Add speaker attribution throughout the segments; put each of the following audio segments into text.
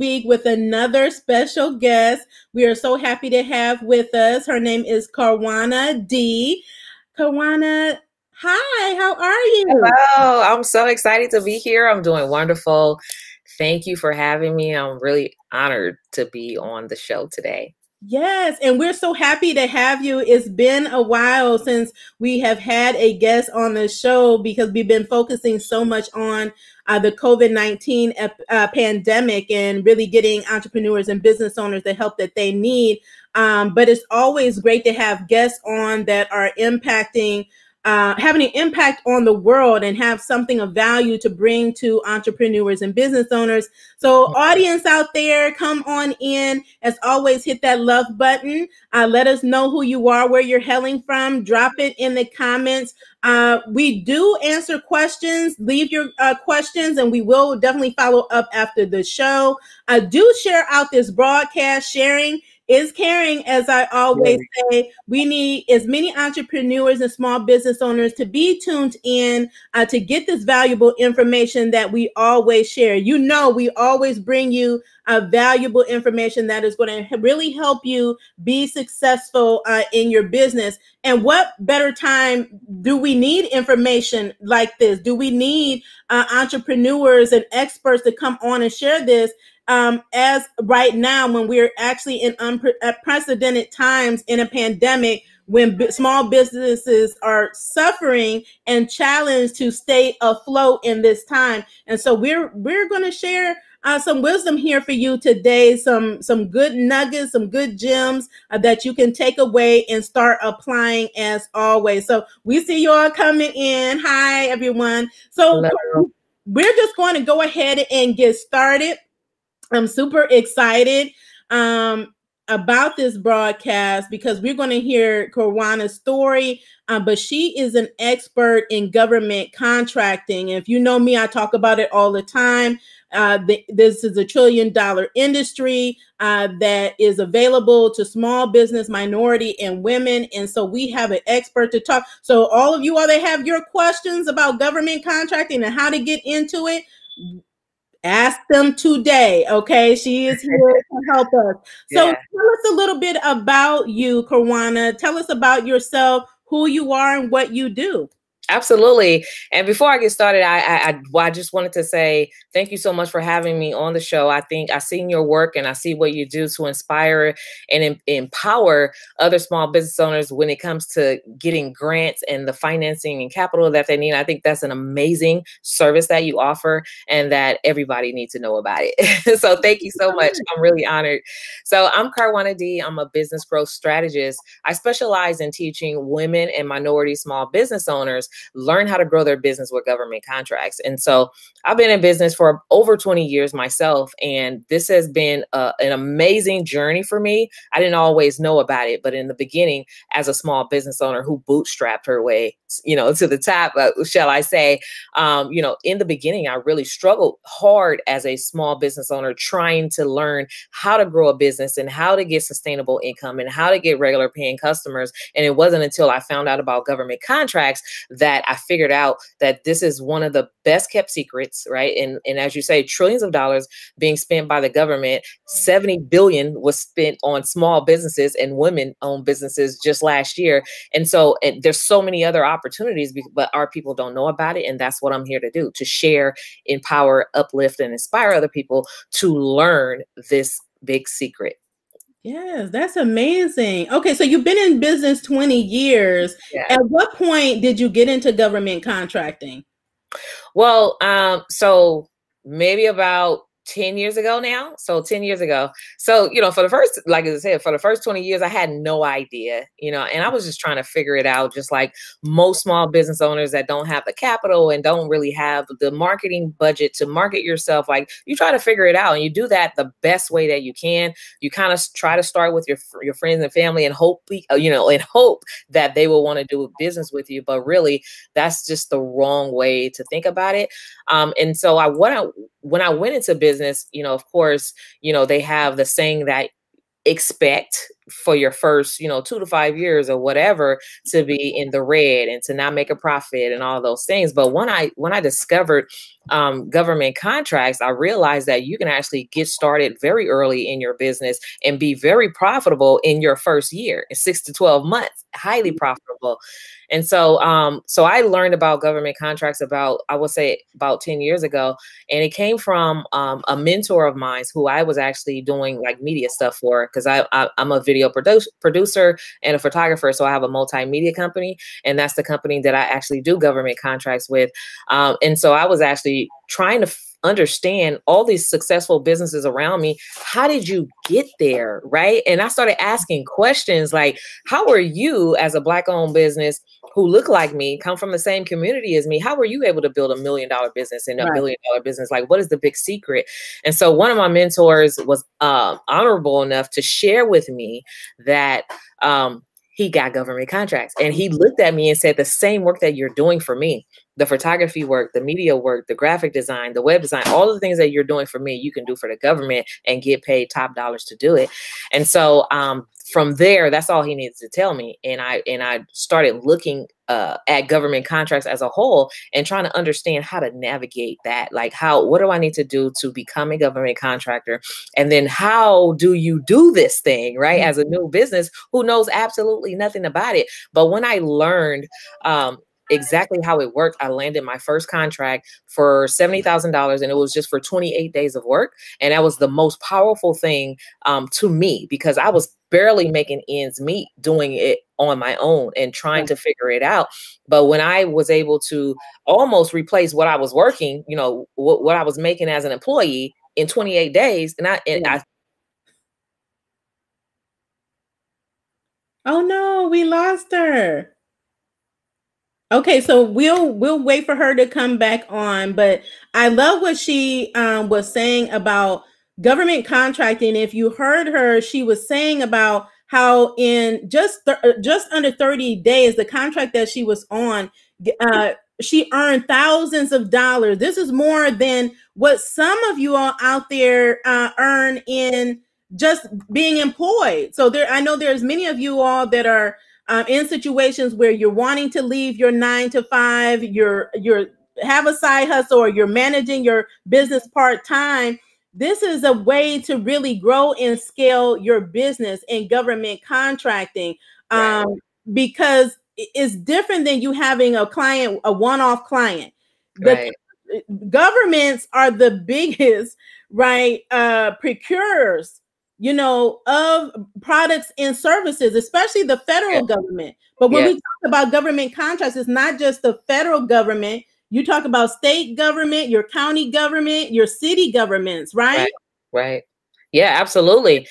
Speaker 1: week with another special guest. We are so happy to have with us. Her name is Karwana D. Karwana, hi, how are you?
Speaker 2: Hello, I'm so excited to be here. I'm doing wonderful. Thank you for having me. I'm really honored to be on the show today.
Speaker 1: Yes, and we're so happy to have you. It's been a while since we have had a guest on the show because we've been focusing so much on uh, the COVID 19 uh, pandemic and really getting entrepreneurs and business owners the help that they need. Um, but it's always great to have guests on that are impacting uh, having an impact on the world and have something of value to bring to entrepreneurs and business owners. So, audience out there, come on in. As always, hit that love button. Uh, let us know who you are, where you're hailing from. Drop it in the comments. Uh, we do answer questions. Leave your uh, questions, and we will definitely follow up after the show. Uh, do share out this broadcast. Sharing is caring, as I always say. We need as many entrepreneurs and small business owners to be tuned in uh, to get this valuable information that we always share. You know, we always bring you uh, valuable information that is going to really help you be successful uh, in your business. And what better time do we need information like this? Do we need uh, entrepreneurs and experts to come on and share this? Um, as right now when we're actually in unprecedented times in a pandemic when b- small businesses are suffering and challenged to stay afloat in this time. And so we're we're going to share uh, some wisdom here for you today some some good nuggets some good gems uh, that you can take away and start applying as always. So we see you all coming in. Hi everyone. So Hello. we're just going to go ahead and get started I'm super excited um, about this broadcast because we're going to hear Karwana's story, uh, but she is an expert in government contracting. If you know me, I talk about it all the time. Uh, the, this is a trillion dollar industry uh, that is available to small business, minority, and women. And so we have an expert to talk. So, all of you all that have your questions about government contracting and how to get into it, ask them today. Okay. She is here to help us. So yeah. tell us a little bit about you, Karwana. Tell us about yourself, who you are, and what you do.
Speaker 2: Absolutely. And before I get started, I, I I just wanted to say thank you so much for having me on the show. I think I've seen your work and I see what you do to inspire and em- empower other small business owners when it comes to getting grants and the financing and capital that they need. I think that's an amazing service that you offer and that everybody needs to know about it. so thank you so much. I'm really honored. So I'm Karwana D. I'm a business growth strategist. I specialize in teaching women and minority small business owners learn how to grow their business with government contracts. And so I've been in business for over 20 years myself, and this has been a, an amazing journey for me. I didn't always know about it, but in the beginning, as a small business owner who bootstrapped her way, you know, to the top, uh, shall I say, um, you know, in the beginning, I really struggled hard as a small business owner trying to learn how to grow a business and how to get sustainable income and how to get regular paying customers. And it wasn't until I found out about government contracts that I figured out that this is one of the best kept secrets, right? And and as you say, trillions of dollars being spent by the government, 70 billion was spent on small businesses and women-owned businesses just last year. And so and there's so many other opportunities, but our people don't know about it. And that's what I'm here to do to share, empower, uplift, and inspire other people to learn this big secret.
Speaker 1: Yes, that's amazing. Okay, so you've been in business 20 years. Yeah. At what point did you get into government contracting?
Speaker 2: Well, um, so maybe about 10 years ago now. So 10 years ago. So, you know, for the first, like I said, for the first 20 years, I had no idea, you know, and I was just trying to figure it out, just like most small business owners that don't have the capital and don't really have the marketing budget to market yourself. Like you try to figure it out and you do that the best way that you can. You kind of try to start with your, your friends and family and hope, uh, you know, and hope that they will want to do business with you. But really, that's just the wrong way to think about it. Um, and so I, what I, when I went into business, you know, of course, you know, they have the saying that expect for your first, you know, two to five years or whatever to be in the red and to not make a profit and all those things. But when I when I discovered um, government contracts, I realized that you can actually get started very early in your business and be very profitable in your first year, in six to 12 months, highly profitable. And so, um, so I learned about government contracts about, I would say about 10 years ago. And it came from um, a mentor of mine who I was actually doing like media stuff for, because I, I, am a video produ- producer and a photographer. So I have a multimedia company, and that's the company that I actually do government contracts with. Um, and so I was actually trying to understand all these successful businesses around me. How did you get there? Right. And I started asking questions like, how are you as a Black owned business who look like me, come from the same community as me? How were you able to build a million dollar business and a right. billion dollar business? Like, what is the big secret? And so one of my mentors was uh, honorable enough to share with me that. Um, he got government contracts and he looked at me and said the same work that you're doing for me the photography work, the media work, the graphic design, the web design, all the things that you're doing for me, you can do for the government and get paid top dollars to do it. And so um, from there, that's all he needs to tell me. And I and I started looking uh, at government contracts as a whole and trying to understand how to navigate that. Like how what do I need to do to become a government contractor? And then how do you do this thing, right? As a new business who knows absolutely nothing about it. But when I learned um, exactly how it worked. I landed my first contract for $70,000 and it was just for 28 days of work. And that was the most powerful thing um, to me because I was barely making ends meet doing it on my own and trying to figure it out. But when I was able to almost replace what I was working, you know, what, what I was making as an employee in 28 days, and I, and I
Speaker 1: Oh no, we lost her. Okay, so we'll we'll wait for her to come back on, but I love what she um, was saying about government contracting. If you heard her, she was saying about how in just th- uh, just under 30 days, the contract that she was on, uh, she earned thousands of dollars. This is more than what some of you all out there uh, earn in just being employed. So there, I know there's many of you all that are um, in situations where you're wanting to leave your nine to five, you're you're have a side hustle or you're managing your business part time. This is a way to really grow and scale your business in government contracting um, right. because it's different than you having a client, a one off client. The right. governments are the biggest, right, uh, procurers you know, of products and services, especially the federal yeah. government. But when yeah. we talk about government contracts, it's not just the federal government. You talk about state government, your county government, your city governments, right?
Speaker 2: Right. right. Yeah, absolutely.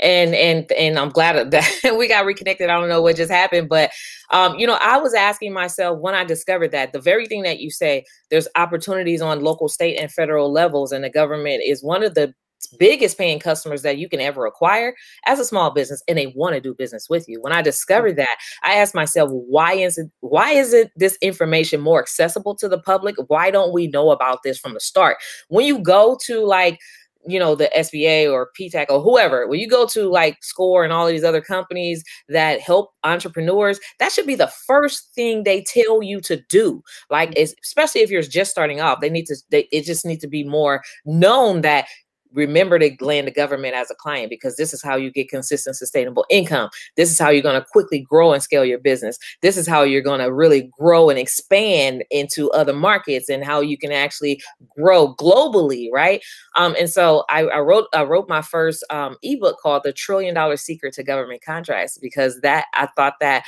Speaker 2: And and and I'm glad that we got reconnected. I don't know what just happened, but um, you know, I was asking myself when I discovered that the very thing that you say, there's opportunities on local, state, and federal levels, and the government is one of the biggest paying customers that you can ever acquire as a small business and they want to do business with you when i discovered that i asked myself why is it why is it this information more accessible to the public why don't we know about this from the start when you go to like you know the SBA or PTAC or whoever, when you go to like SCORE and all these other companies that help entrepreneurs, that should be the first thing they tell you to do. Like, mm-hmm. especially if you're just starting off, they need to. They, it just needs to be more known that remember to land the government as a client because this is how you get consistent sustainable income. This is how you're going to quickly grow and scale your business. This is how you're going to really grow and expand into other markets and how you can actually grow globally right? Um, and so I, I, wrote i wrote my first um, ebook called the trillion dollar secret to government contracts because that i thought that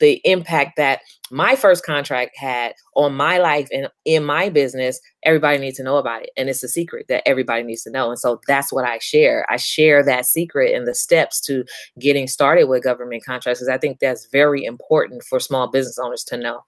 Speaker 2: the impact that my first contract had on my life and in my business, everybody needs to know about it. And it's a secret that everybody needs to know. And so that's what I share. I share that secret and the steps to getting started with government contracts because I think that's very important for small business owners to know.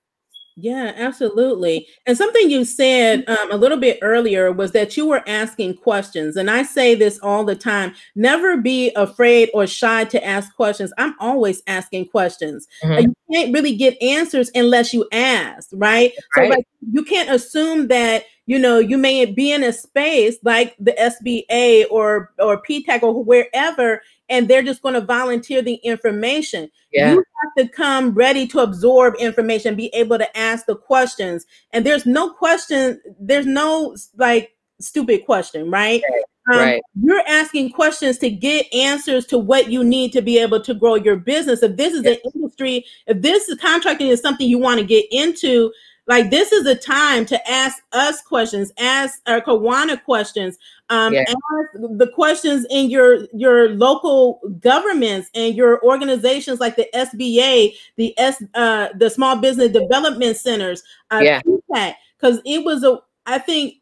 Speaker 1: Yeah, absolutely. And something you said um, a little bit earlier was that you were asking questions. And I say this all the time never be afraid or shy to ask questions. I'm always asking questions. Mm-hmm. You can't really get answers unless you ask, right? right. So, like, you can't assume that you know you may be in a space like the sba or or ptac or wherever and they're just going to volunteer the information yeah. you have to come ready to absorb information be able to ask the questions and there's no question there's no like stupid question right um, right. You're asking questions to get answers to what you need to be able to grow your business. If this is yes. an industry, if this is contracting is something you want to get into, like this is a time to ask us questions, ask our Kawana questions, um, yeah. ask the questions in your your local governments and your organizations like the SBA, the S, uh, the Small Business Development Centers, uh, yeah. because it was a. I think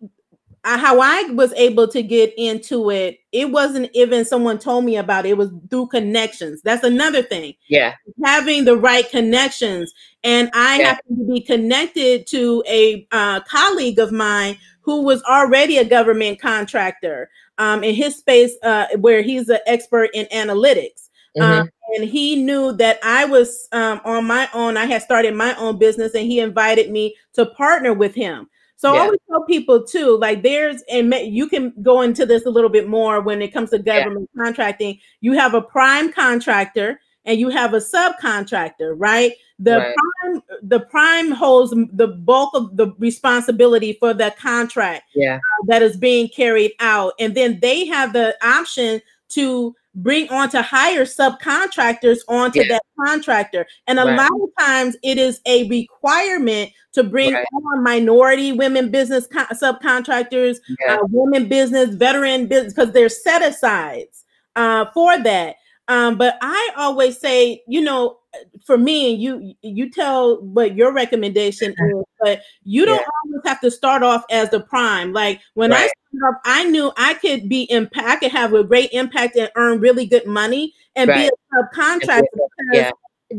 Speaker 1: how I was able to get into it, it wasn't even someone told me about it. It was through connections. That's another thing.
Speaker 2: Yeah.
Speaker 1: Having the right connections. And I yeah. happened to be connected to a uh, colleague of mine who was already a government contractor um, in his space uh, where he's an expert in analytics. Mm-hmm. Um, and he knew that I was um, on my own. I had started my own business, and he invited me to partner with him. So yeah. I always tell people too, like there's and you can go into this a little bit more when it comes to government yeah. contracting. You have a prime contractor and you have a subcontractor, right? The right. prime the prime holds the bulk of the responsibility for the contract
Speaker 2: yeah. Uh,
Speaker 1: that is being carried out, and then they have the option to bring on to hire subcontractors onto yeah. that contractor. And a right. lot of times it is a requirement to bring right. on minority women business co- subcontractors, yeah. uh, women business, veteran business, because they're set asides uh, for that. Um, but I always say, you know, for me and you, you tell what your recommendation is, but you don't yeah. always have to start off as the prime. Like when right. I started off, I knew I could be impact, I could have a great impact and earn really good money and right. be a subcontractor because yeah.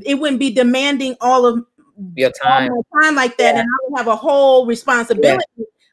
Speaker 1: it wouldn't be demanding all of
Speaker 2: your time,
Speaker 1: time like that, yeah. and I would have a whole responsibility.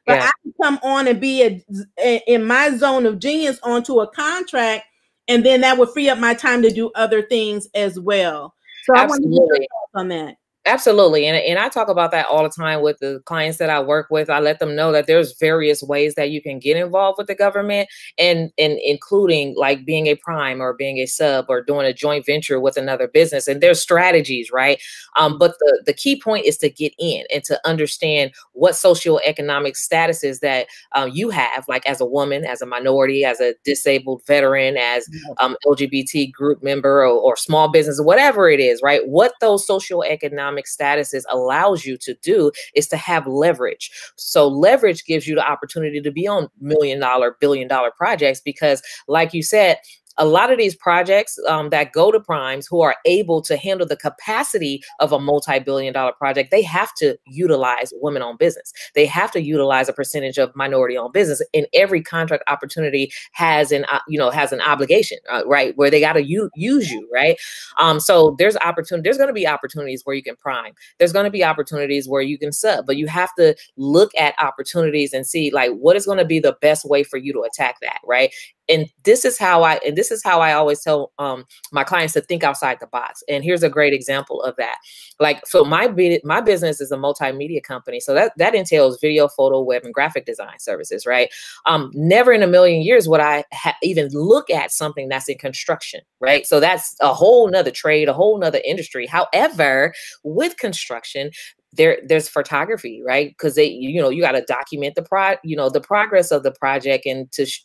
Speaker 1: But I can come on and be a, a, in my zone of genius onto a contract and then that would free up my time to do other things as well. So Absolutely. I want to hear your thoughts on that.
Speaker 2: Absolutely. And, and I talk about that all the time with the clients that I work with. I let them know that there's various ways that you can get involved with the government and, and including like being a prime or being a sub or doing a joint venture with another business. And there's strategies, right? Um, but the, the key point is to get in and to understand what socioeconomic statuses that um, you have, like as a woman, as a minority, as a disabled veteran, as um, LGBT group member or, or small business, whatever it is, right? What those socioeconomic economic statuses allows you to do is to have leverage. So leverage gives you the opportunity to be on million dollar, billion dollar projects because like you said, a lot of these projects um, that go to primes who are able to handle the capacity of a multi-billion dollar project they have to utilize women-owned business. They have to utilize a percentage of minority-owned business and every contract opportunity has an uh, you know has an obligation uh, right where they got to u- use you right? Um, so there's opportunity there's going to be opportunities where you can prime. There's going to be opportunities where you can sub but you have to look at opportunities and see like what is going to be the best way for you to attack that right and this is how I and this is how I always tell um, my clients to think outside the box. And here's a great example of that. Like, so my my business is a multimedia company, so that that entails video, photo, web, and graphic design services, right? Um, never in a million years would I ha- even look at something that's in construction, right? So that's a whole nother trade, a whole nother industry. However, with construction, there there's photography right because they you know you got to document the pro you know the progress of the project and to, sh-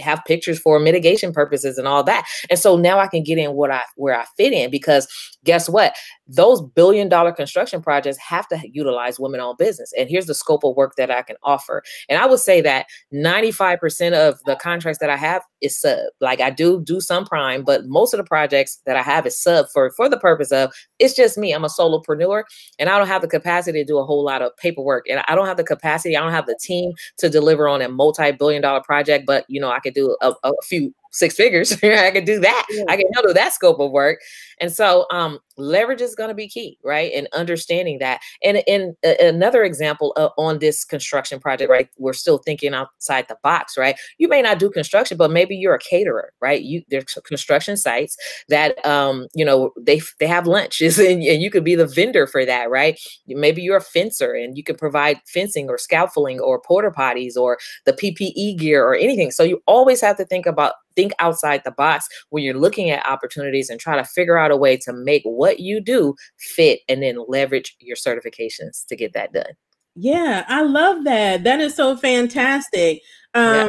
Speaker 2: have pictures for mitigation purposes and all that. And so now I can get in what I where I fit in because guess what? Those billion dollar construction projects have to utilize women owned business. And here's the scope of work that I can offer. And I would say that 95% of the contracts that I have is sub. Like I do do some prime, but most of the projects that I have is sub for for the purpose of it's just me. I'm a solopreneur and I don't have the capacity to do a whole lot of paperwork. And I don't have the capacity, I don't have the team to deliver on a multi-billion dollar project, but you know, I can could do a, a few six figures. I can do that. Yeah. I can handle that scope of work. And so um, leverage is going to be key, right? And understanding that. And in another example uh, on this construction project, right? We're still thinking outside the box, right? You may not do construction, but maybe you're a caterer, right? You there's construction sites that um, you know they they have lunches and, and you could be the vendor for that, right? Maybe you're a fencer and you can provide fencing or scaffolding or porta potties or the PPE gear or anything. So you always have to think about think outside the box when you're looking at opportunities and try to figure out a way to make what you do fit and then leverage your certifications to get that done.
Speaker 1: Yeah, I love that. That is so fantastic. Um, yeah.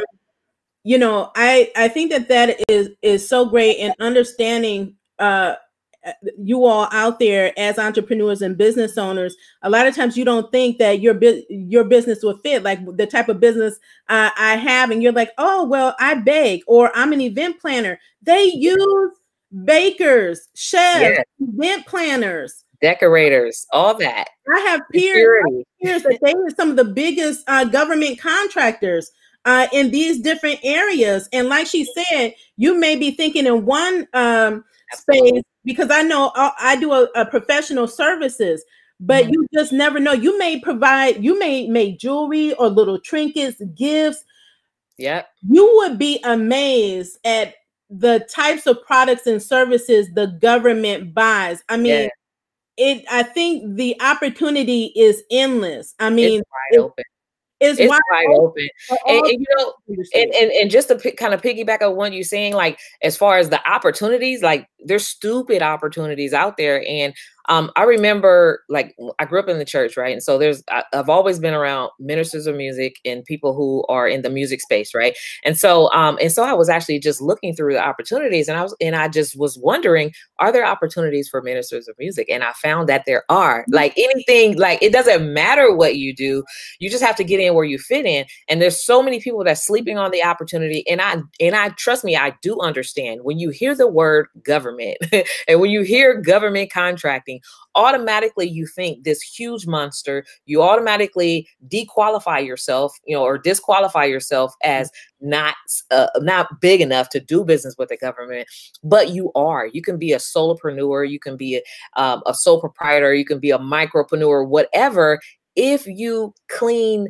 Speaker 1: You know, I I think that that is is so great in understanding uh, uh, you all out there as entrepreneurs and business owners a lot of times you don't think that your bu- your business will fit like the type of business uh, i have and you're like oh well i bake or i'm an event planner. They use bakers chefs event planners.
Speaker 2: Decorators all that.
Speaker 1: I have peers, peers that they are some of the biggest uh, government contractors uh, in these different areas. And like she said you may be thinking in one um, space because I know uh, I do a, a professional services, but mm-hmm. you just never know. You may provide, you may make jewelry or little trinkets, gifts.
Speaker 2: Yeah.
Speaker 1: You would be amazed at the types of products and services the government buys. I mean, yeah. it I think the opportunity is endless. I mean,
Speaker 2: it's wide it's, it's wide, wide open. And, and, you know, and, and, and just to p- kind of piggyback on what you're saying, like as far as the opportunities, like there's stupid opportunities out there. And um, I remember like I grew up in the church, right? And so there's I, have always been around ministers of music and people who are in the music space, right? And so um, and so I was actually just looking through the opportunities, and I was and I just was wondering, are there opportunities for ministers of music? And I found that there are. Mm-hmm. Like anything, like it doesn't matter what you do, you just have to get in where you fit in. And there's so many people that's sleeping on the opportunity, and I and I trust me, I do understand when you hear the word government and when you hear government contracting automatically you think this huge monster, you automatically dequalify yourself, you know, or disqualify yourself as not uh, not big enough to do business with the government, but you are. You can be a solopreneur, you can be a, um, a sole proprietor, you can be a micropreneur, whatever. If you clean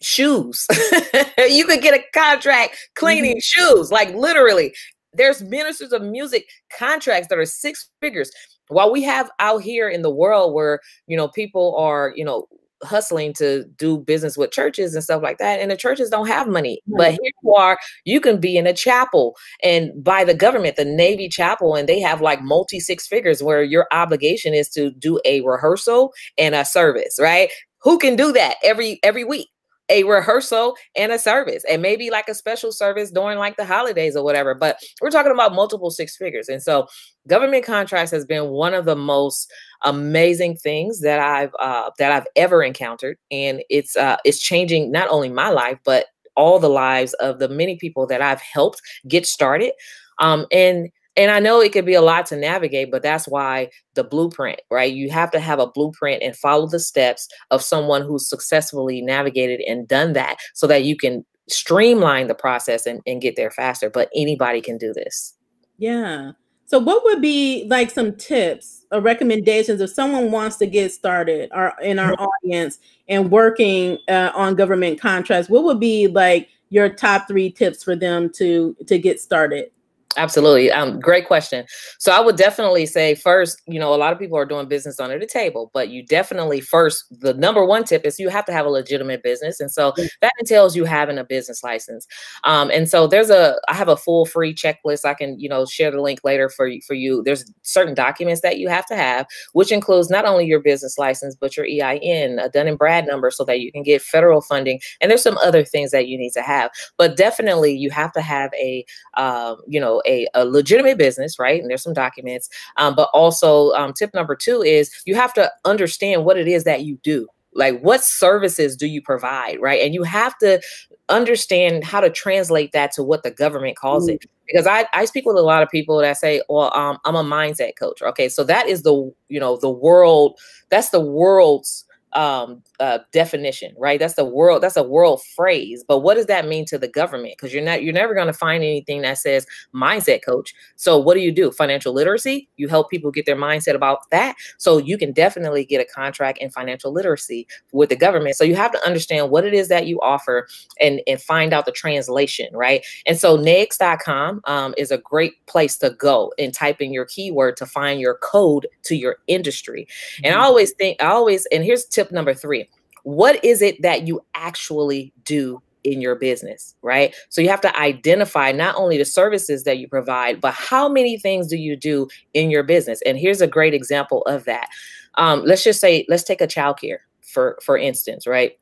Speaker 2: shoes. you could get a contract cleaning mm-hmm. shoes, like literally. There's ministers of music contracts that are six figures. While we have out here in the world where you know people are you know hustling to do business with churches and stuff like that and the churches don't have money but here you are you can be in a chapel and by the government the navy chapel and they have like multi six figures where your obligation is to do a rehearsal and a service right? Who can do that every every week a rehearsal and a service and maybe like a special service during like the holidays or whatever but we're talking about multiple six figures and so government contracts has been one of the most amazing things that i've uh, that i've ever encountered and it's uh, it's changing not only my life but all the lives of the many people that i've helped get started um, and and I know it could be a lot to navigate, but that's why the blueprint, right? You have to have a blueprint and follow the steps of someone who's successfully navigated and done that so that you can streamline the process and, and get there faster. But anybody can do this.
Speaker 1: Yeah. So, what would be like some tips or recommendations if someone wants to get started or in our mm-hmm. audience and working uh, on government contracts? What would be like your top three tips for them to to get started?
Speaker 2: Absolutely. Um, great question. So I would definitely say first, you know, a lot of people are doing business under the table, but you definitely first, the number one tip is you have to have a legitimate business. And so that entails you having a business license. Um, and so there's a, I have a full free checklist. I can, you know, share the link later for you, for you. There's certain documents that you have to have, which includes not only your business license, but your EIN, a Dun and Brad number so that you can get federal funding. And there's some other things that you need to have, but definitely you have to have a, um, you know, a, a legitimate business, right? And there's some documents. Um, but also, um, tip number two is you have to understand what it is that you do. Like, what services do you provide, right? And you have to understand how to translate that to what the government calls mm. it. Because I, I speak with a lot of people that say, well, um, I'm a mindset coach. Okay, so that is the, you know, the world, that's the world's um, uh, definition, right? That's the world. That's a world phrase. But what does that mean to the government? Because you're not. You're never going to find anything that says mindset coach. So what do you do? Financial literacy. You help people get their mindset about that. So you can definitely get a contract in financial literacy with the government. So you have to understand what it is that you offer and and find out the translation, right? And so NAICS.com um, is a great place to go and type in your keyword to find your code to your industry. And I mm-hmm. always think, I always, and here's tip number three what is it that you actually do in your business, right? So you have to identify not only the services that you provide, but how many things do you do in your business? And here's a great example of that. Um, let's just say, let's take a childcare for for instance, right?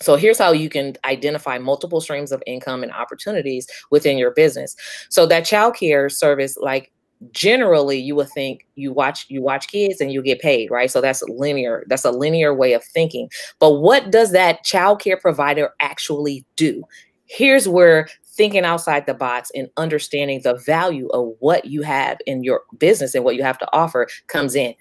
Speaker 2: So here's how you can identify multiple streams of income and opportunities within your business. So that childcare service, like generally you would think you watch you watch kids and you get paid right? So that's linear that's a linear way of thinking. But what does that child care provider actually do? Here's where thinking outside the box and understanding the value of what you have in your business and what you have to offer comes in.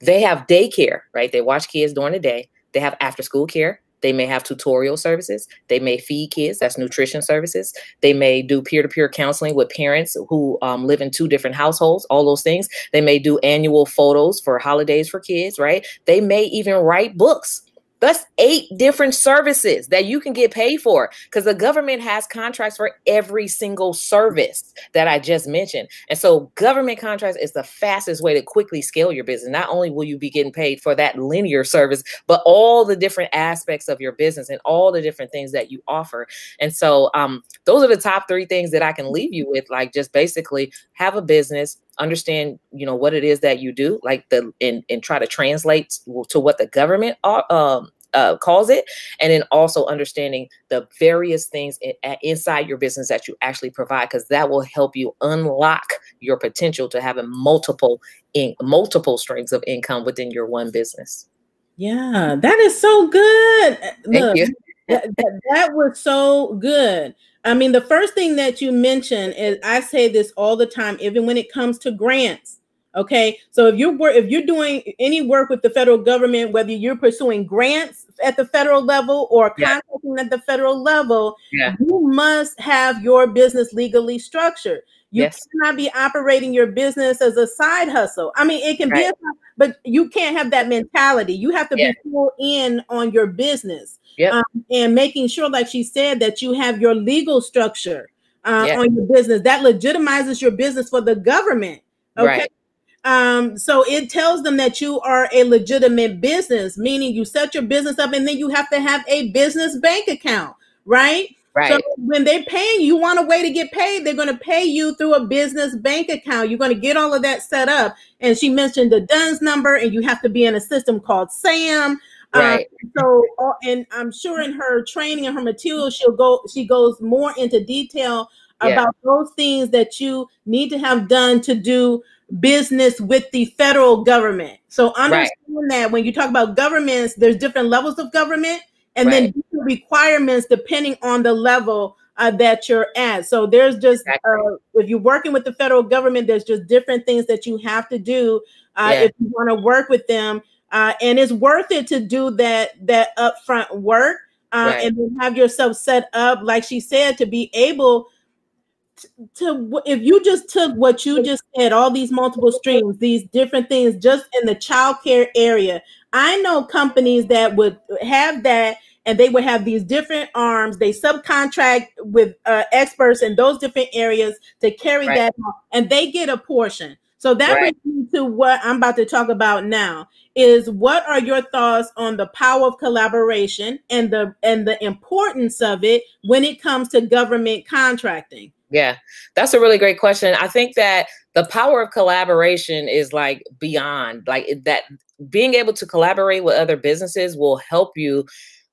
Speaker 2: They have daycare right? They watch kids during the day. They have after school care they may have tutorial services. They may feed kids, that's nutrition services. They may do peer to peer counseling with parents who um, live in two different households, all those things. They may do annual photos for holidays for kids, right? They may even write books that's eight different services that you can get paid for because the government has contracts for every single service that I just mentioned. And so, government contracts is the fastest way to quickly scale your business. Not only will you be getting paid for that linear service, but all the different aspects of your business and all the different things that you offer. And so, um, those are the top three things that I can leave you with. Like, just basically have a business, understand you know what it is that you do like the and, and try to translate to what the government are, um, uh, calls it and then also understanding the various things in, inside your business that you actually provide because that will help you unlock your potential to having multiple in multiple streams of income within your one business
Speaker 1: yeah that is so good Thank Look, you. That, that, that was so good I mean, the first thing that you mentioned is I say this all the time, even when it comes to grants. Okay, so if you're if you're doing any work with the federal government, whether you're pursuing grants at the federal level or yeah. contracting at the federal level, yeah. you must have your business legally structured. You yes. cannot be operating your business as a side hustle. I mean, it can right. be, a, but you can't have that mentality. You have to yeah. be full in on your business yep. um, and making sure, like she said, that you have your legal structure uh, yep. on your business. That legitimizes your business for the government. Okay. Right. Um, so it tells them that you are a legitimate business, meaning you set your business up and then you have to have a business bank account, right? Right. So when they're paying you, want a way to get paid, they're going to pay you through a business bank account. You're going to get all of that set up. And she mentioned the DUNS number, and you have to be in a system called SAM. Um, right. Um, so, and I'm sure in her training and her material, she'll go. She goes more into detail yeah. about those things that you need to have done to do business with the federal government. So understand right. that when you talk about governments, there's different levels of government and right. then requirements depending on the level uh, that you're at. So there's just exactly. uh, if you're working with the federal government, there's just different things that you have to do uh, yeah. if you want to work with them, uh, and it's worth it to do that that upfront work uh, right. and then have yourself set up, like she said, to be able to if you just took what you just said, all these multiple streams, these different things, just in the childcare area, I know companies that would have that and they would have these different arms. They subcontract with uh, experts in those different areas to carry right. that, and they get a portion. So that right. brings me to what I'm about to talk about now. Is what are your thoughts on the power of collaboration and the and the importance of it when it comes to government contracting?
Speaker 2: Yeah, that's a really great question. I think that the power of collaboration is like beyond like that being able to collaborate with other businesses will help you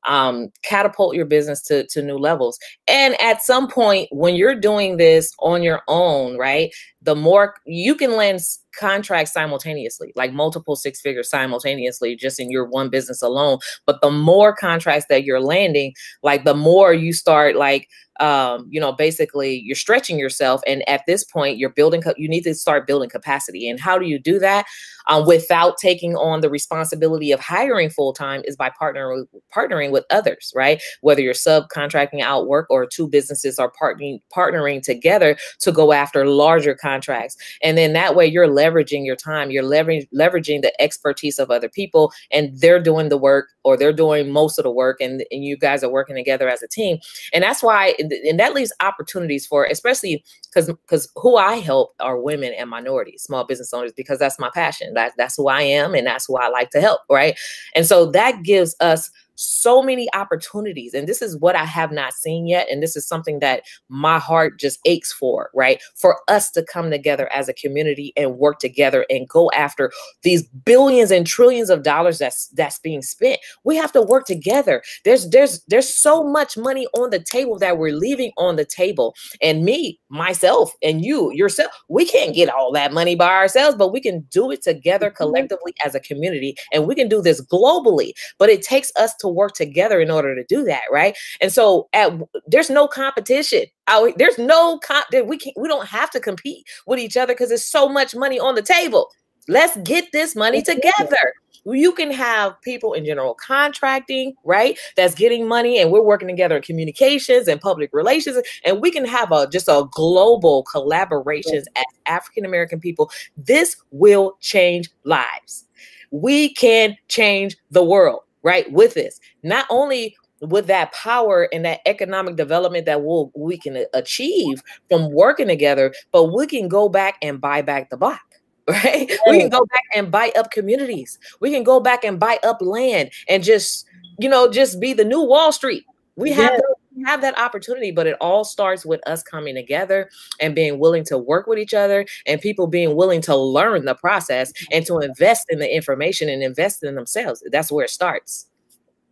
Speaker 2: um, catapult your business to, to new levels. And at some point, when you're doing this on your own, right, the more you can land contracts simultaneously, like multiple six figures simultaneously, just in your one business alone. But the more contracts that you're landing, like the more you start like um, you know, basically you're stretching yourself. And at this point, you're building, you need to start building capacity. And how do you do that? Um, without taking on the responsibility of hiring full time is by partnering partnering with others, right? Whether you're subcontracting out work or two businesses are partnering partnering together to go after larger contracts, and then that way you're leveraging your time, you're leveraging leveraging the expertise of other people, and they're doing the work or they're doing most of the work, and and you guys are working together as a team, and that's why and that leaves opportunities for especially because because who I help are women and minorities, small business owners, because that's my passion. That that's who I am, and that's who I like to help, right? And so that gives us so many opportunities. And this is what I have not seen yet. And this is something that my heart just aches for, right? For us to come together as a community and work together and go after these billions and trillions of dollars that's that's being spent. We have to work together. There's there's there's so much money on the table that we're leaving on the table. And me, myself, and you yourself, we can't get all that money by ourselves, but we can do it together mm-hmm. collectively as a community. And we can do this globally. But it takes us to work together in order to do that, right? And so at there's no competition. I, there's no comp we can't we don't have to compete with each other because there's so much money on the table. Let's get this money together. You can have people in general contracting, right? That's getting money, and we're working together in communications and public relations, and we can have a just a global collaborations as African American people. This will change lives. We can change the world right with this. Not only with that power and that economic development that we'll, we can achieve from working together but we can go back and buy back the block right? We can go back and buy up communities. We can go back and buy up land and just you know just be the new wall street. We have yeah have that opportunity, but it all starts with us coming together and being willing to work with each other and people being willing to learn the process and to invest in the information and invest in themselves. That's where it starts.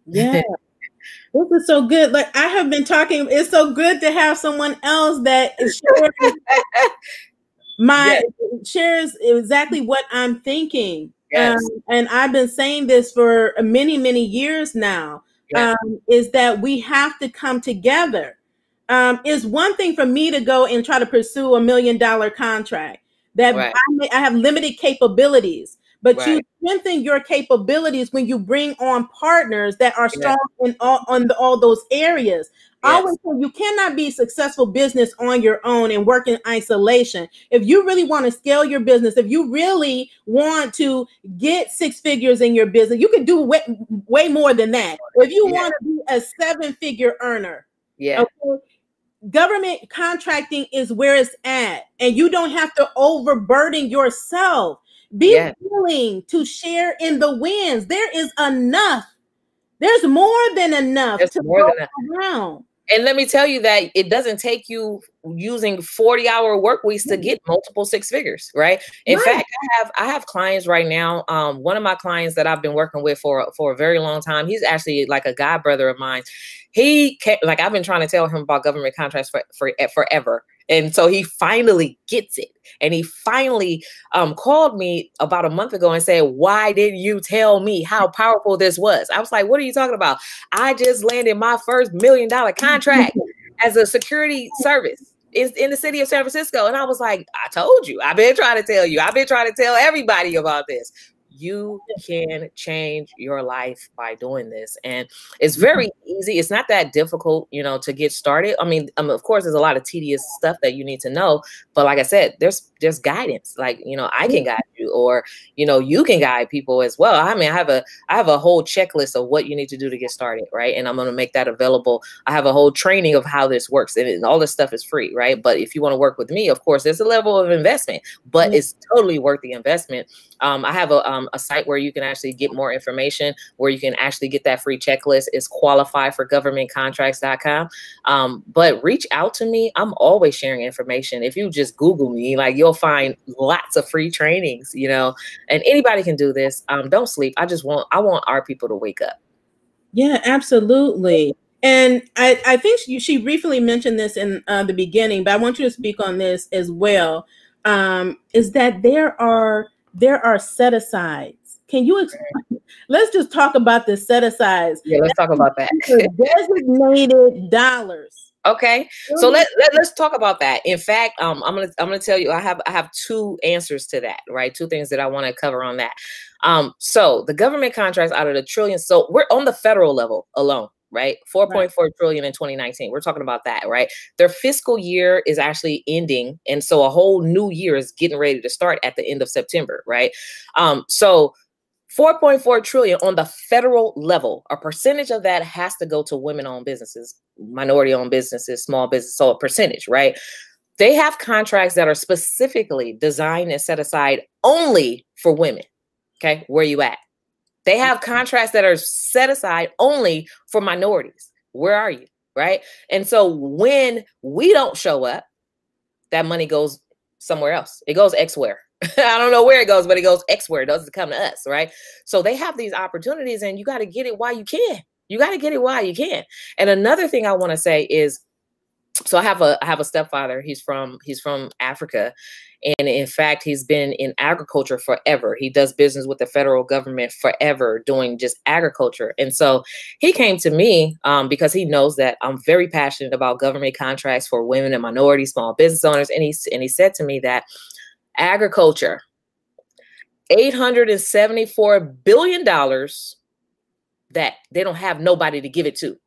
Speaker 1: Yeah. this is so good. Like I have been talking, it's so good to have someone else that shares my yes. shares exactly what I'm thinking. Yes. Um, and I've been saying this for many, many years now yeah. um, is that we have to come together. Um, is one thing for me to go and try to pursue a million dollar contract that right. I, may, I, have limited capabilities, but right. you strengthen your capabilities when you bring on partners that are strong yeah. in all on the, all those areas. I always say you cannot be successful business on your own and work in isolation. If you really want to scale your business, if you really want to get six figures in your business, you can do way, way more than that. If you yeah. want to be a seven figure earner,
Speaker 2: yeah. Okay,
Speaker 1: government contracting is where it's at, and you don't have to overburden yourself. Be yeah. willing to share in the wins. There is enough. There's more than enough There's to go around.
Speaker 2: And let me tell you that it doesn't take you using 40 hour work weeks to get multiple six figures, right? In right. fact, I have I have clients right now. Um, one of my clients that I've been working with for for a very long time, he's actually like a god brother of mine. He can, like I've been trying to tell him about government contracts for, for forever. And so he finally gets it. And he finally um, called me about a month ago and said, Why didn't you tell me how powerful this was? I was like, What are you talking about? I just landed my first million dollar contract as a security service in, in the city of San Francisco. And I was like, I told you, I've been trying to tell you, I've been trying to tell everybody about this you can change your life by doing this and it's very easy it's not that difficult you know to get started i mean um, of course there's a lot of tedious stuff that you need to know but like i said there's there's guidance like you know i can guide you or you know you can guide people as well i mean i have a i have a whole checklist of what you need to do to get started right and i'm going to make that available i have a whole training of how this works and, all this stuff is free right but if you want to work with me of course there's a level of investment but mm-hmm. it's totally worth the investment um, i have a, um, a site where you can actually get more information where you can actually get that free checklist is qualifyforgovernmentcontracts.com um, but reach out to me. I'm always sharing information. If you just google me like you'll find lots of free trainings you know and anybody can do this. Um, don't sleep. I just want i want our people to wake up.
Speaker 1: Yeah absolutely. And I, I think she, she briefly mentioned this in uh, the beginning, but I want you to speak on this as well. Um, is that there are there are set asides. Can you explain? Let's just talk about the set asides.
Speaker 2: Yeah, let's talk about that.
Speaker 1: designated dollars
Speaker 2: Okay, so let, let us talk about that. In fact, um, I'm gonna I'm gonna tell you I have I have two answers to that. Right, two things that I want to cover on that. Um, so the government contracts out of the trillion. So we're on the federal level alone right? 4.4 right. trillion in 2019. We're talking about that, right? Their fiscal year is actually ending. And so a whole new year is getting ready to start at the end of September, right? Um, so 4.4 trillion on the federal level, a percentage of that has to go to women owned businesses, minority owned businesses, small business, so a percentage, right? They have contracts that are specifically designed and set aside only for women. Okay, where you at? They have contracts that are set aside only for minorities. Where are you? Right. And so when we don't show up, that money goes somewhere else. It goes Xwhere. I don't know where it goes, but it goes Xwhere. It doesn't come to us. Right. So they have these opportunities and you got to get it while you can. You got to get it while you can. And another thing I want to say is so I have a I have a stepfather. He's from he's from Africa, and in fact, he's been in agriculture forever. He does business with the federal government forever, doing just agriculture. And so he came to me um, because he knows that I'm very passionate about government contracts for women and minority small business owners. And he and he said to me that agriculture, eight hundred and seventy four billion dollars, that they don't have nobody to give it to.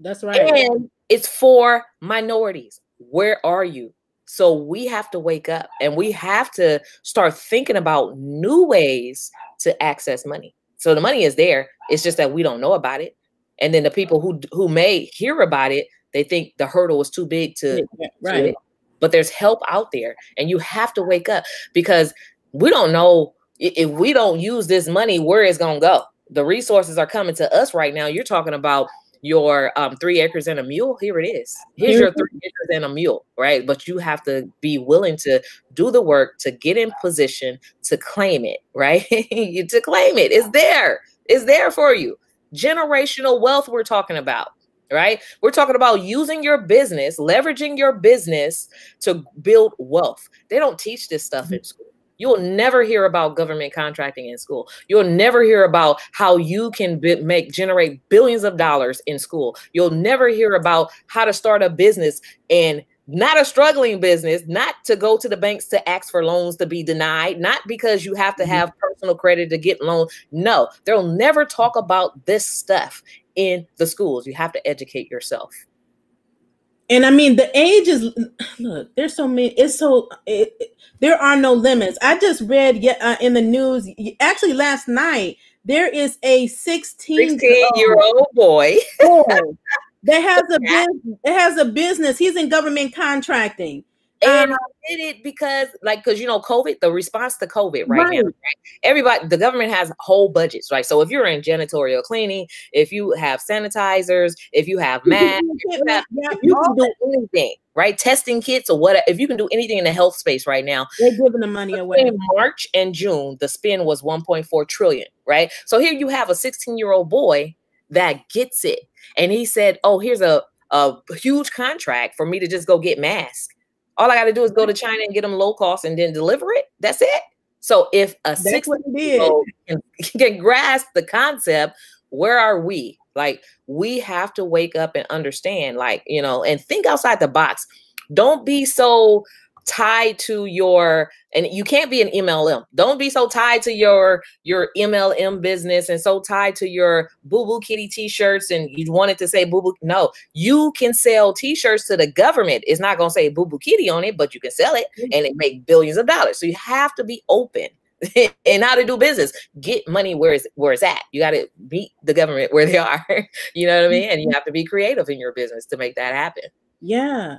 Speaker 1: That's right.
Speaker 2: And it's for minorities. Where are you? So we have to wake up and we have to start thinking about new ways to access money. So the money is there. It's just that we don't know about it. And then the people who who may hear about it, they think the hurdle is too big to
Speaker 1: right. To
Speaker 2: but there's help out there and you have to wake up because we don't know if we don't use this money where it's going to go. The resources are coming to us right now. You're talking about your um, three acres and a mule, here it is. Here's your three acres and a mule, right? But you have to be willing to do the work to get in position to claim it, right? to claim it. It's there. It's there for you. Generational wealth, we're talking about, right? We're talking about using your business, leveraging your business to build wealth. They don't teach this stuff in school. You'll never hear about government contracting in school. You'll never hear about how you can be, make generate billions of dollars in school. You'll never hear about how to start a business and not a struggling business, not to go to the banks to ask for loans to be denied, not because you have to mm-hmm. have personal credit to get loans. No, they'll never talk about this stuff in the schools. You have to educate yourself.
Speaker 1: And I mean, the age is look. There's so many. It's so. It, there are no limits. I just read uh, in the news actually last night there is a 16,
Speaker 2: 16 year old boy
Speaker 1: that has a business, has a business. He's in government contracting.
Speaker 2: And um, I did it because, like, because you know, COVID, the response to COVID right, right. now, right? everybody, the government has whole budgets, right? So if you're in janitorial cleaning, if you have sanitizers, if you have masks, you, have, you can do anything, right? Testing kits or whatever. If you can do anything in the health space right now,
Speaker 1: they're giving the money away.
Speaker 2: In March and June, the spend was 1.4 trillion, right? So here you have a 16 year old boy that gets it, and he said, "Oh, here's a a huge contract for me to just go get masks." All I got to do is go to China and get them low cost and then deliver it. That's it. So if a six can, can grasp the concept, where are we? Like we have to wake up and understand, like, you know, and think outside the box. Don't be so tied to your and you can't be an MLM. Don't be so tied to your your MLM business and so tied to your Boo Boo Kitty t-shirts and you wanted to say Boo Boo. No, you can sell t-shirts to the government. It's not going to say Boo Boo Kitty on it, but you can sell it mm-hmm. and it make billions of dollars. So you have to be open and how to do business. Get money where it's where it's at. You got to meet the government where they are. you know what I mm-hmm. mean? And you have to be creative in your business to make that happen.
Speaker 1: Yeah.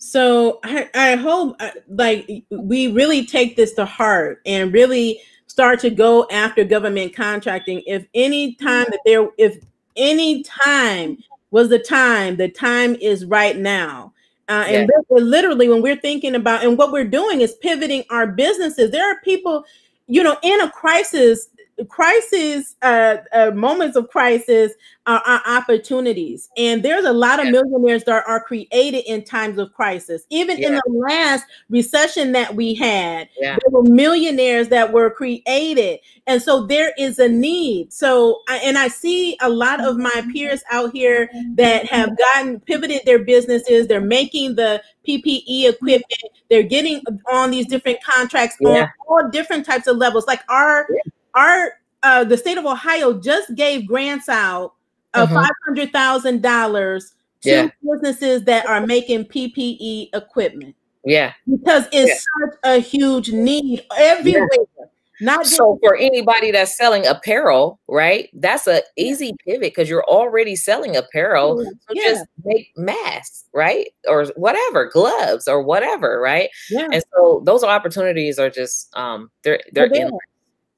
Speaker 1: So I, I hope uh, like we really take this to heart and really start to go after government contracting. If any time that there, if any time was the time, the time is right now. Uh, and literally, when we're thinking about and what we're doing is pivoting our businesses. There are people, you know, in a crisis, crisis, uh, uh, moments of crisis are, are, opportunities, and there's a lot of millionaires that are created in times of crisis. Even yeah. in the last recession that we had, yeah. there were millionaires that were created, and so there is a need. So, and I see a lot of my peers out here that have gotten pivoted their businesses. They're making the PPE equipment. They're getting on these different contracts yeah. on all different types of levels. Like our our uh, the state of Ohio just gave grants out of mm-hmm. five hundred thousand dollars to yeah. businesses that are making PPE equipment.
Speaker 2: Yeah,
Speaker 1: because it's yeah. such a huge need everywhere. Yeah.
Speaker 2: Not so for anybody that's selling apparel, right? That's a easy pivot because you're already selling apparel. So just make masks, right? Or whatever, gloves or whatever, right? Yeah. And so those opportunities are just um they're they're, they're in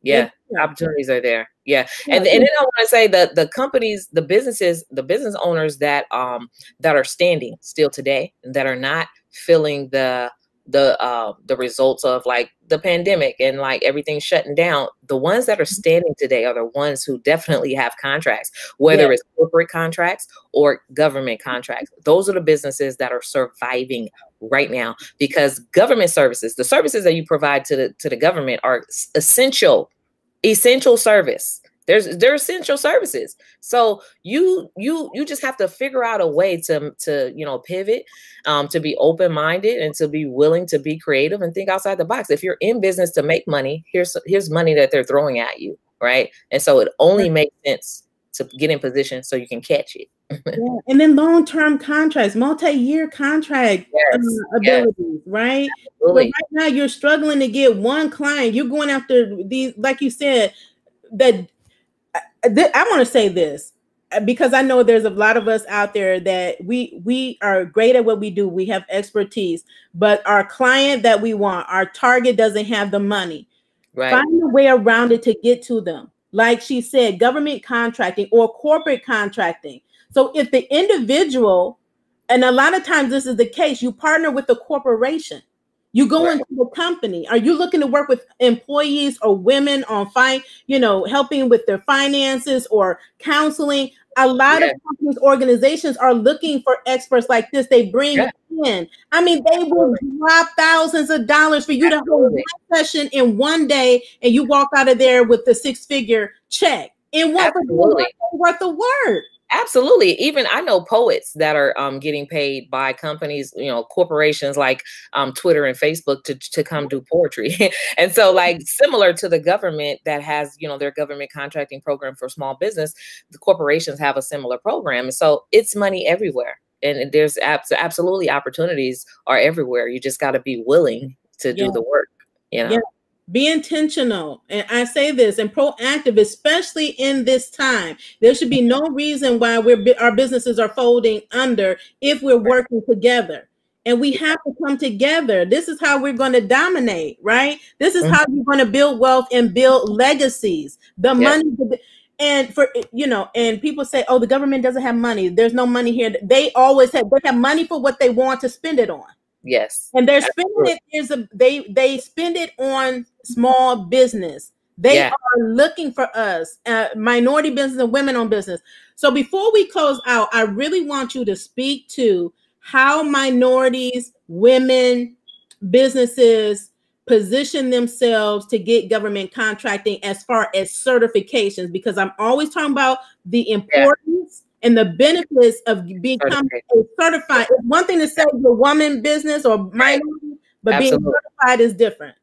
Speaker 2: yeah, yeah, opportunities are there. Yeah. yeah. And, and then I want to say that the companies, the businesses, the business owners that um that are standing still today that are not filling the the uh the results of like the pandemic and like everything shutting down the ones that are mm-hmm. standing today are the ones who definitely have contracts whether yeah. it's corporate contracts or government contracts those are the businesses that are surviving right now because government services the services that you provide to the to the government are essential essential service there's they're essential services so you you you just have to figure out a way to to you know pivot um, to be open-minded and to be willing to be creative and think outside the box if you're in business to make money here's here's money that they're throwing at you right and so it only makes sense to get in position so you can catch it
Speaker 1: yeah. and then long-term contracts multi-year contract yes. uh, abilities yes. right right now you're struggling to get one client you're going after these like you said that I want to say this uh, because I know there's a lot of us out there that we we are great at what we do. We have expertise, but our client that we want, our target doesn't have the money. Right. Find a way around it to get to them. Like she said, government contracting or corporate contracting. So if the individual, and a lot of times this is the case, you partner with the corporation you go right. into a company. Are you looking to work with employees or women on fine, you know, helping with their finances or counseling? A lot yeah. of companies, organizations are looking for experts like this. They bring yeah. in. I mean, they will drop thousands of dollars for you Absolutely. to hold a session in one day, and you walk out of there with the six-figure check in one worth of work.
Speaker 2: Absolutely. Even I know poets that are um, getting paid by companies, you know, corporations like um, Twitter and Facebook to, to come do poetry. and so, like, similar to the government that has, you know, their government contracting program for small business, the corporations have a similar program. And so it's money everywhere. And there's abs- absolutely opportunities are everywhere. You just got to be willing to do the work, you know? Yeah.
Speaker 1: Be intentional. And I say this and proactive, especially in this time. There should be no reason why we're our businesses are folding under if we're working together. And we have to come together. This is how we're going to dominate, right? This is mm-hmm. how you're going to build wealth and build legacies. The money and for you know, and people say, "Oh, the government doesn't have money. There's no money here." They always have. They have money for what they want to spend it on.
Speaker 2: Yes.
Speaker 1: And they're spending it is a they they spend it on small business. They yeah. are looking for us, uh, minority business and women on business. So before we close out, I really want you to speak to how minorities, women, businesses position themselves to get government contracting as far as certifications because I'm always talking about the importance and the benefits of becoming certified. It's one thing to say you're woman business or minority, but Absolutely. being certified is different.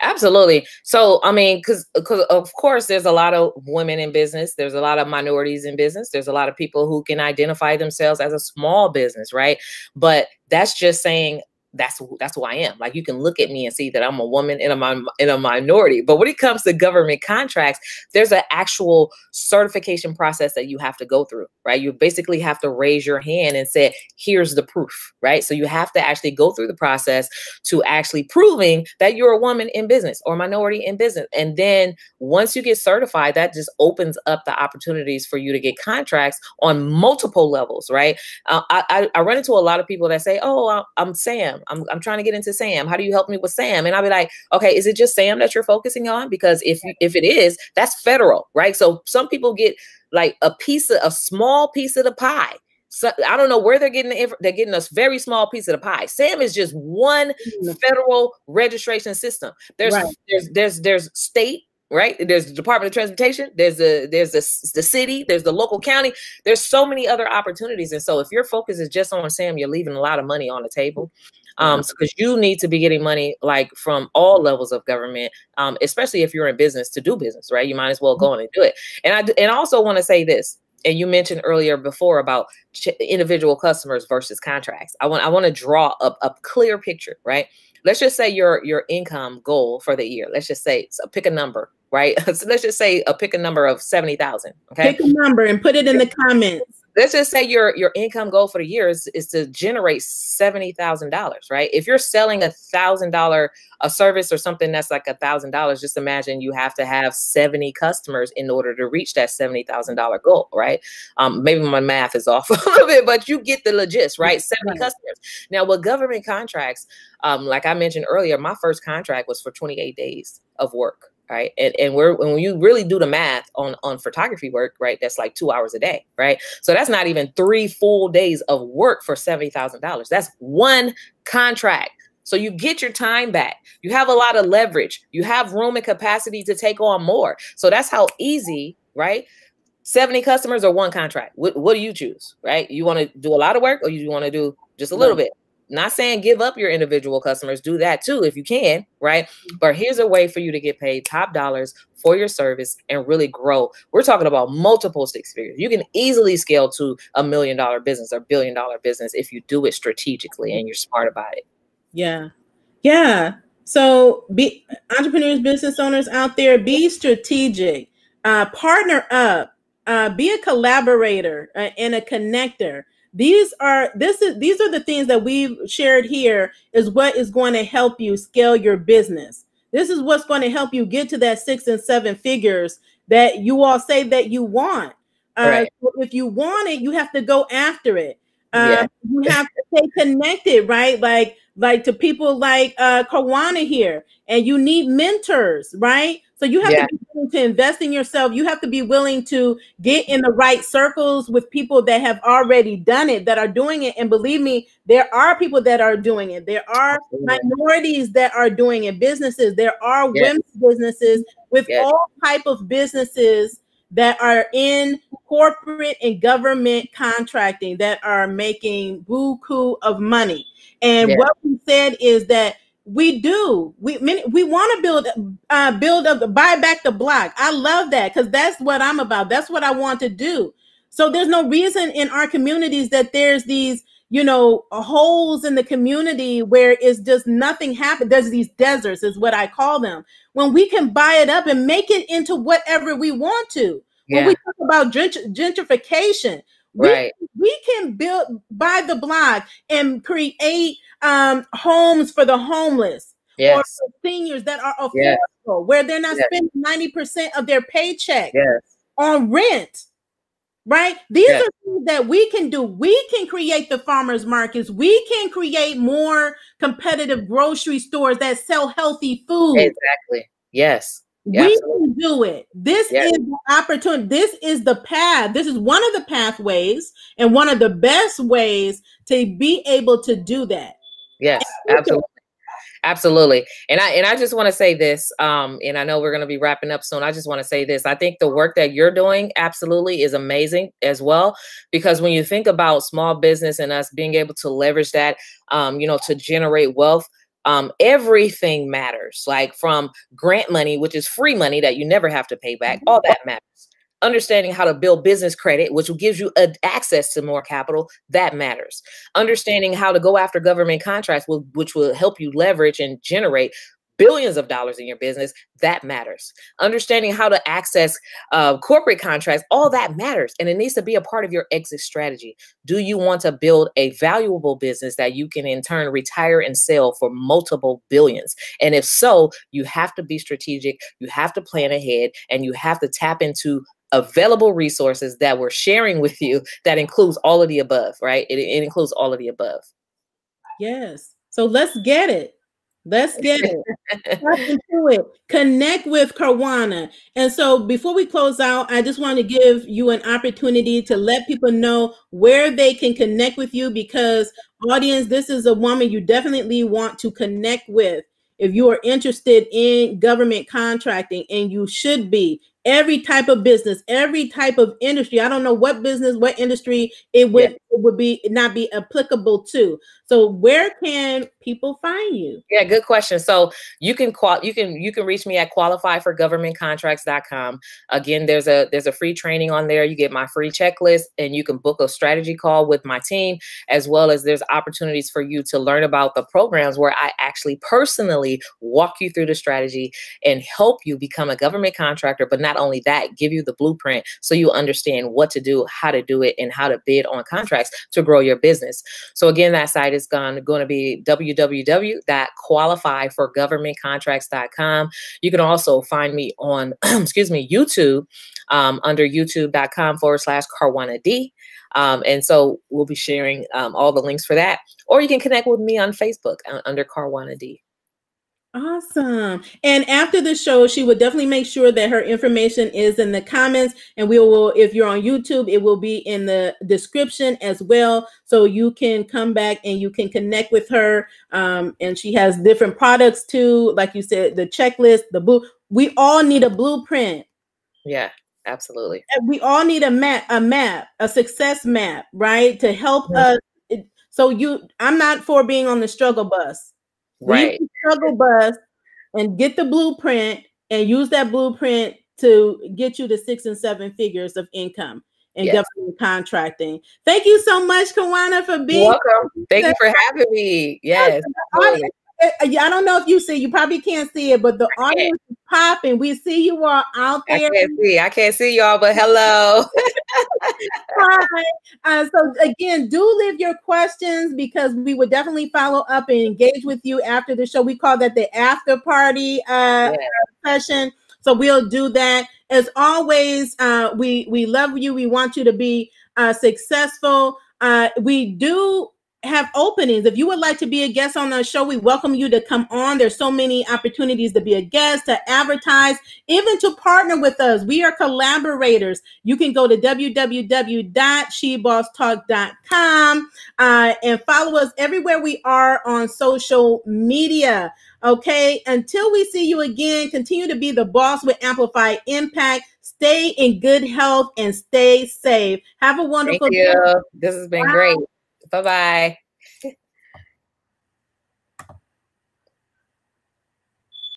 Speaker 2: Absolutely. So, I mean, because because of course, there's a lot of women in business. There's a lot of minorities in business. There's a lot of people who can identify themselves as a small business, right? But that's just saying that's that's who I am. Like you can look at me and see that I'm a woman in a in a minority. But when it comes to government contracts, there's an actual certification process that you have to go through, right? You basically have to raise your hand and say, "Here's the proof," right? So you have to actually go through the process to actually proving that you're a woman in business or minority in business. And then once you get certified, that just opens up the opportunities for you to get contracts on multiple levels, right? Uh, I, I I run into a lot of people that say, "Oh, I'm Sam." Sam. I'm, I'm trying to get into Sam. How do you help me with Sam? And I'll be like, okay, is it just Sam that you're focusing on? Because if if it is, that's federal, right? So some people get like a piece of a small piece of the pie. So I don't know where they're getting the, they're getting a very small piece of the pie. Sam is just one mm-hmm. federal registration system. There's right. there's there's there's state right there's the department of transportation there's the there's the, the city there's the local county there's so many other opportunities and so if your focus is just on sam you're leaving a lot of money on the table um because you need to be getting money like from all levels of government um especially if you're in business to do business right you might as well go in and do it and i and I also want to say this and you mentioned earlier before about individual customers versus contracts i want i want to draw up a clear picture right let's just say your your income goal for the year let's just say so pick a number right? so let's just say a pick a number of 70,000. Okay.
Speaker 1: Pick a number and put it in the comments.
Speaker 2: Let's just say your your income goal for the year is, is to generate seventy thousand dollars, right? If you're selling a thousand dollar a service or something that's like a thousand dollars, just imagine you have to have seventy customers in order to reach that seventy thousand dollar goal, right? Um, maybe my math is off a little bit, but you get the legit, right? Seventy customers. Now, with government contracts, um, like I mentioned earlier, my first contract was for twenty eight days of work right? And, and we're when you really do the math on on photography work right that's like two hours a day right? So that's not even three full days of work for $70000 that's one contract. So you get your time back. You have a lot of leverage. You have room and capacity to take on more. So that's how easy right? 70 customers or one contract. What, what do you choose right? You want to do a lot of work or you want to do just a little bit not saying give up your individual customers, do that too if you can, right? Mm-hmm. But here's a way for you to get paid top dollars for your service and really grow. We're talking about multiple six figures. You can easily scale to a million dollar business or billion dollar business if you do it strategically and you're smart about it.
Speaker 1: Yeah. Yeah. So be entrepreneurs, business owners out there, be strategic, uh, partner up, uh, be a collaborator uh, and a connector these are this is these are the things that we've shared here is what is going to help you scale your business. This is what's going to help you get to that six and seven figures that you all say that you want. Uh, right. so if you want it you have to go after it. Uh, yeah. you have to stay connected right? Like like to people like uh Kawana here and you need mentors right so you have yeah. to be willing to invest in yourself. You have to be willing to get in the right circles with people that have already done it, that are doing it. And believe me, there are people that are doing it. There are minorities that are doing it. Businesses. There are yes. women's businesses with yes. all type of businesses that are in corporate and government contracting that are making buku of money. And yes. what we said is that we do. We many, we want to build uh build up buy back the block. I love that because that's what I'm about. That's what I want to do. So there's no reason in our communities that there's these you know holes in the community where it's just nothing happen. There's these deserts is what I call them. When we can buy it up and make it into whatever we want to. Yeah. When we talk about gentrification, right. we, we can build buy the block and create um, homes for the homeless yes. or for seniors that are affordable, yes. where they're not yes. spending 90% of their paycheck on rent. Right? These are things that we can do. We can create the farmers markets. We can create more competitive grocery stores that sell healthy food.
Speaker 2: Exactly. Yes.
Speaker 1: Yeah, we absolutely. can do it. This yes. is the opportunity. This is the path. This is one of the pathways and one of the best ways to be able to do that.
Speaker 2: Yes, absolutely. Absolutely. And I and I just want to say this um and I know we're going to be wrapping up soon. I just want to say this. I think the work that you're doing absolutely is amazing as well because when you think about small business and us being able to leverage that um you know to generate wealth um, everything matters like from grant money which is free money that you never have to pay back all that matters understanding how to build business credit, which gives you a, access to more capital, that matters. Understanding how to go after government contracts, will, which will help you leverage and generate billions of dollars in your business, that matters. Understanding how to access uh, corporate contracts, all that matters. And it needs to be a part of your exit strategy. Do you want to build a valuable business that you can in turn retire and sell for multiple billions? And if so, you have to be strategic, you have to plan ahead, and you have to tap into available resources that we're sharing with you that includes all of the above, right? It, it includes all of the above.
Speaker 1: Yes. So let's get it. Let's get it. into it. Connect with Karwana. And so before we close out, I just want to give you an opportunity to let people know where they can connect with you because audience, this is a woman you definitely want to connect with. If you are interested in government contracting, and you should be, every type of business, every type of industry. I don't know what business, what industry it would yeah. it would be not be applicable to. So where can people find you?
Speaker 2: Yeah, good question. So you can qual you can you can reach me at qualifyforgovernmentcontracts.com. Again, there's a there's a free training on there. You get my free checklist and you can book a strategy call with my team as well as there's opportunities for you to learn about the programs where I actually personally walk you through the strategy and help you become a government contractor, but not only that, give you the blueprint so you understand what to do, how to do it and how to bid on contracts to grow your business. So again, that site is gone, going to be www.qualifyforgovernmentcontracts.com. You can also find me on, excuse me, YouTube um, under youtube.com forward slash Karwana D. Um, and so we'll be sharing um, all the links for that. Or you can connect with me on Facebook uh, under Karwana D.
Speaker 1: Awesome. And after the show, she would definitely make sure that her information is in the comments. And we will, if you're on YouTube, it will be in the description as well. So you can come back and you can connect with her. Um, and she has different products too. Like you said, the checklist, the blue. We all need a blueprint.
Speaker 2: Yeah absolutely
Speaker 1: we all need a map a map a success map right to help yeah. us so you i'm not for being on the struggle bus
Speaker 2: right
Speaker 1: struggle bus and get the blueprint and use that blueprint to get you to six and seven figures of income and yes. government contracting. Thank you so much, Kawana, for being
Speaker 2: welcome. Thank you for having me. Yes.
Speaker 1: Eh, I don't know if you see, you probably can't see it, but the audience is popping. We see you all out there.
Speaker 2: I can't see, I can't see y'all, but hello.
Speaker 1: Hi. Uh, so again, do leave your questions because we would definitely follow up and engage with you after the show. We call that the after party uh, yeah. session. So we'll do that. As always, uh, we we love you. We want you to be uh, successful. Uh, we do have openings. If you would like to be a guest on the show, we welcome you to come on. There's so many opportunities to be a guest, to advertise, even to partner with us. We are collaborators. You can go to www.shebosstalk.com uh, and follow us everywhere we are on social media. Okay, until we see you again, continue to be the boss with Amplify Impact. Stay in good health and stay safe. Have a wonderful
Speaker 2: Thank you. Day. This has been Bye. great. Bye bye.